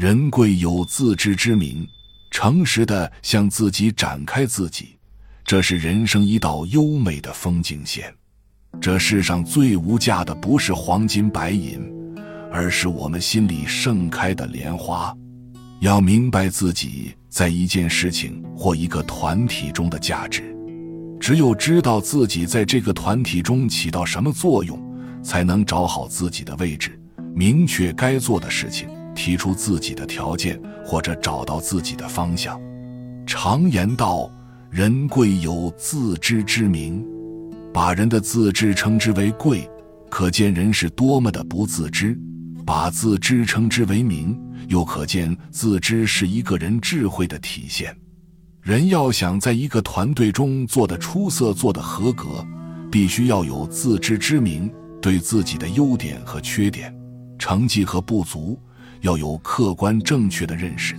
人贵有自知之明，诚实的向自己展开自己，这是人生一道优美的风景线。这世上最无价的不是黄金白银，而是我们心里盛开的莲花。要明白自己在一件事情或一个团体中的价值，只有知道自己在这个团体中起到什么作用，才能找好自己的位置，明确该做的事情，提出自己的条件，或者找到自己的方向。常言道：“人贵有自知之明。”把人的自知称之为贵，可见人是多么的不自知；把自知称之为明，又可见自知是一个人智慧的体现。人要想在一个团队中做得出色、做得合格，必须要有自知之明，对自己的优点和缺点、成绩和不足，要有客观正确的认识。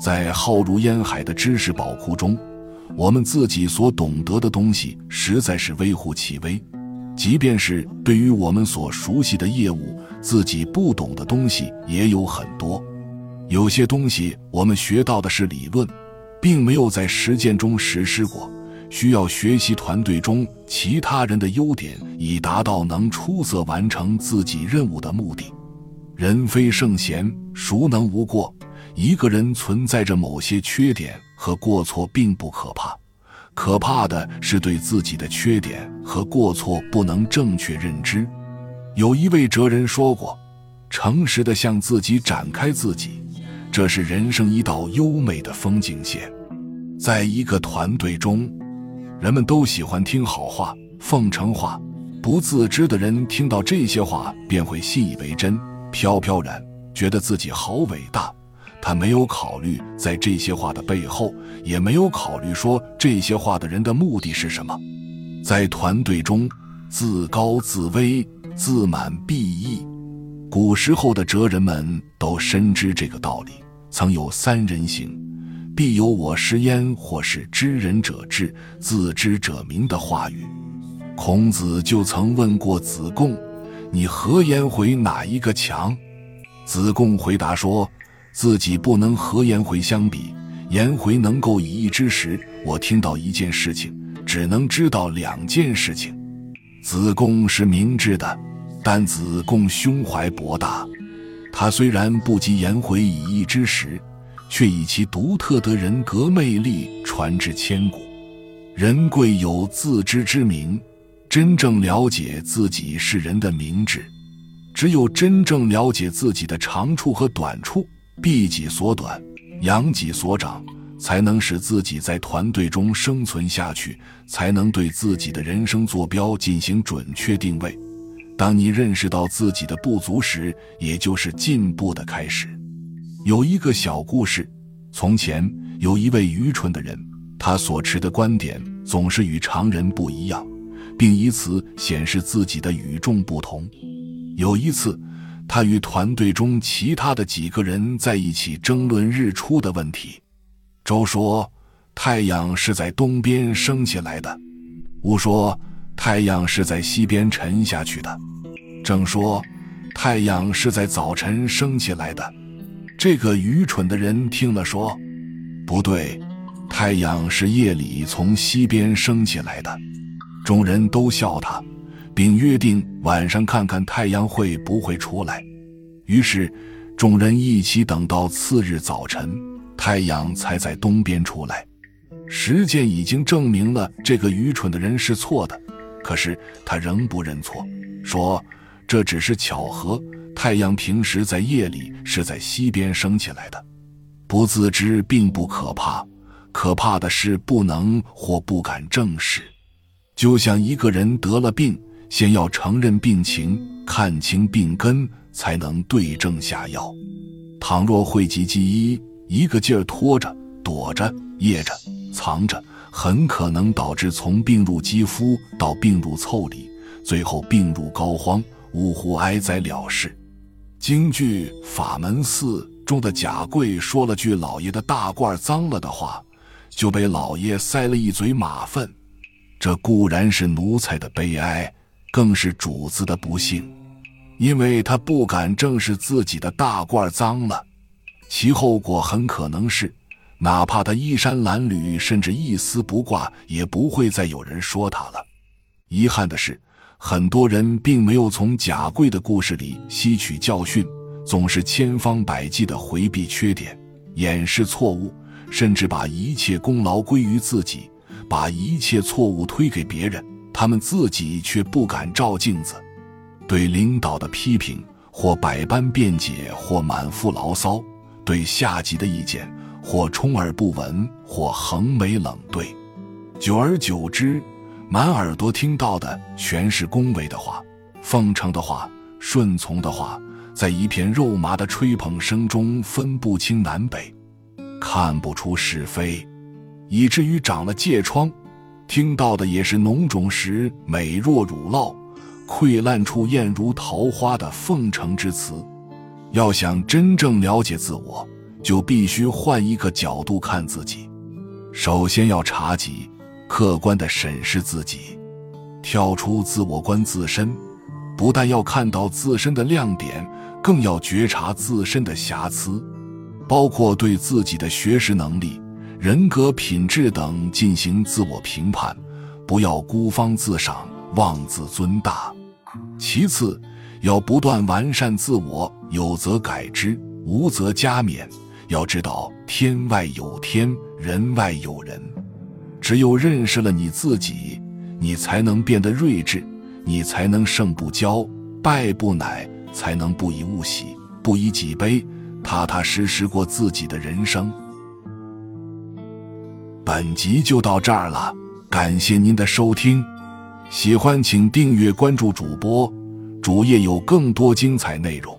在浩如烟海的知识宝库中。我们自己所懂得的东西实在是微乎其微，即便是对于我们所熟悉的业务，自己不懂的东西也有很多。有些东西我们学到的是理论，并没有在实践中实施过，需要学习团队中其他人的优点，以达到能出色完成自己任务的目的。人非圣贤，孰能无过？一个人存在着某些缺点。和过错并不可怕，可怕的是对自己的缺点和过错不能正确认知。有一位哲人说过：“诚实的向自己展开自己，这是人生一道优美的风景线。”在一个团队中，人们都喜欢听好话、奉承话，不自知的人听到这些话便会信以为真，飘飘然觉得自己好伟大。他没有考虑在这些话的背后，也没有考虑说这些话的人的目的是什么。在团队中，自高自威、自满必易。古时候的哲人们都深知这个道理。曾有“三人行，必有我师焉”或是“知人者智，自知者明”的话语。孔子就曾问过子贡：“你何颜回哪一个强？”子贡回答说。自己不能和颜回相比，颜回能够以一之时，我听到一件事情，只能知道两件事情。子贡是明智的，但子贡胸怀博大，他虽然不及颜回以一之时，却以其独特的人格魅力传至千古。人贵有自知之明，真正了解自己是人的明智，只有真正了解自己的长处和短处。避己所短，扬己所长，才能使自己在团队中生存下去，才能对自己的人生坐标进行准确定位。当你认识到自己的不足时，也就是进步的开始。有一个小故事：从前有一位愚蠢的人，他所持的观点总是与常人不一样，并以此显示自己的与众不同。有一次。他与团队中其他的几个人在一起争论日出的问题。周说：“太阳是在东边升起来的。”吴说：“太阳是在西边沉下去的。”正说：“太阳是在早晨升起来的。”这个愚蠢的人听了说：“不对，太阳是夜里从西边升起来的。”众人都笑他。并约定晚上看看太阳会不会出来。于是，众人一起等到次日早晨，太阳才在东边出来。实践已经证明了这个愚蠢的人是错的，可是他仍不认错，说这只是巧合。太阳平时在夜里是在西边升起来的。不自知并不可怕，可怕的是不能或不敢正视。就像一个人得了病。先要承认病情，看清病根，才能对症下药。倘若讳疾忌医，一个劲儿拖着、躲着、掖着、藏着，很可能导致从病入肌肤到病入腠理，最后病入膏肓，呜呼哀哉了事。京剧《法门寺》中的贾贵说了句老爷的大褂脏了的话，就被老爷塞了一嘴马粪。这固然是奴才的悲哀。更是主子的不幸，因为他不敢正视自己的大褂脏了。其后果很可能是，哪怕他衣衫褴褛，甚至一丝不挂，也不会再有人说他了。遗憾的是，很多人并没有从贾贵的故事里吸取教训，总是千方百计地回避缺点，掩饰错误，甚至把一切功劳归于自己，把一切错误推给别人。他们自己却不敢照镜子，对领导的批评或百般辩解，或满腹牢骚；对下级的意见，或充耳不闻，或横眉冷对。久而久之，满耳朵听到的全是恭维的话、奉承的话、顺从的话，在一片肉麻的吹捧声中分不清南北，看不出是非，以至于长了疥疮。听到的也是脓肿时美若乳酪，溃烂处艳如桃花的奉承之词。要想真正了解自我，就必须换一个角度看自己。首先要察己，客观地审视自己，跳出自我观自身。不但要看到自身的亮点，更要觉察自身的瑕疵，包括对自己的学识能力。人格品质等进行自我评判，不要孤芳自赏、妄自尊大。其次，要不断完善自我，有则改之，无则加勉。要知道天外有天，人外有人。只有认识了你自己，你才能变得睿智，你才能胜不骄，败不馁，才能不以物喜，不以己悲，踏踏实实过自己的人生。本集就到这儿了，感谢您的收听，喜欢请订阅关注主播，主页有更多精彩内容。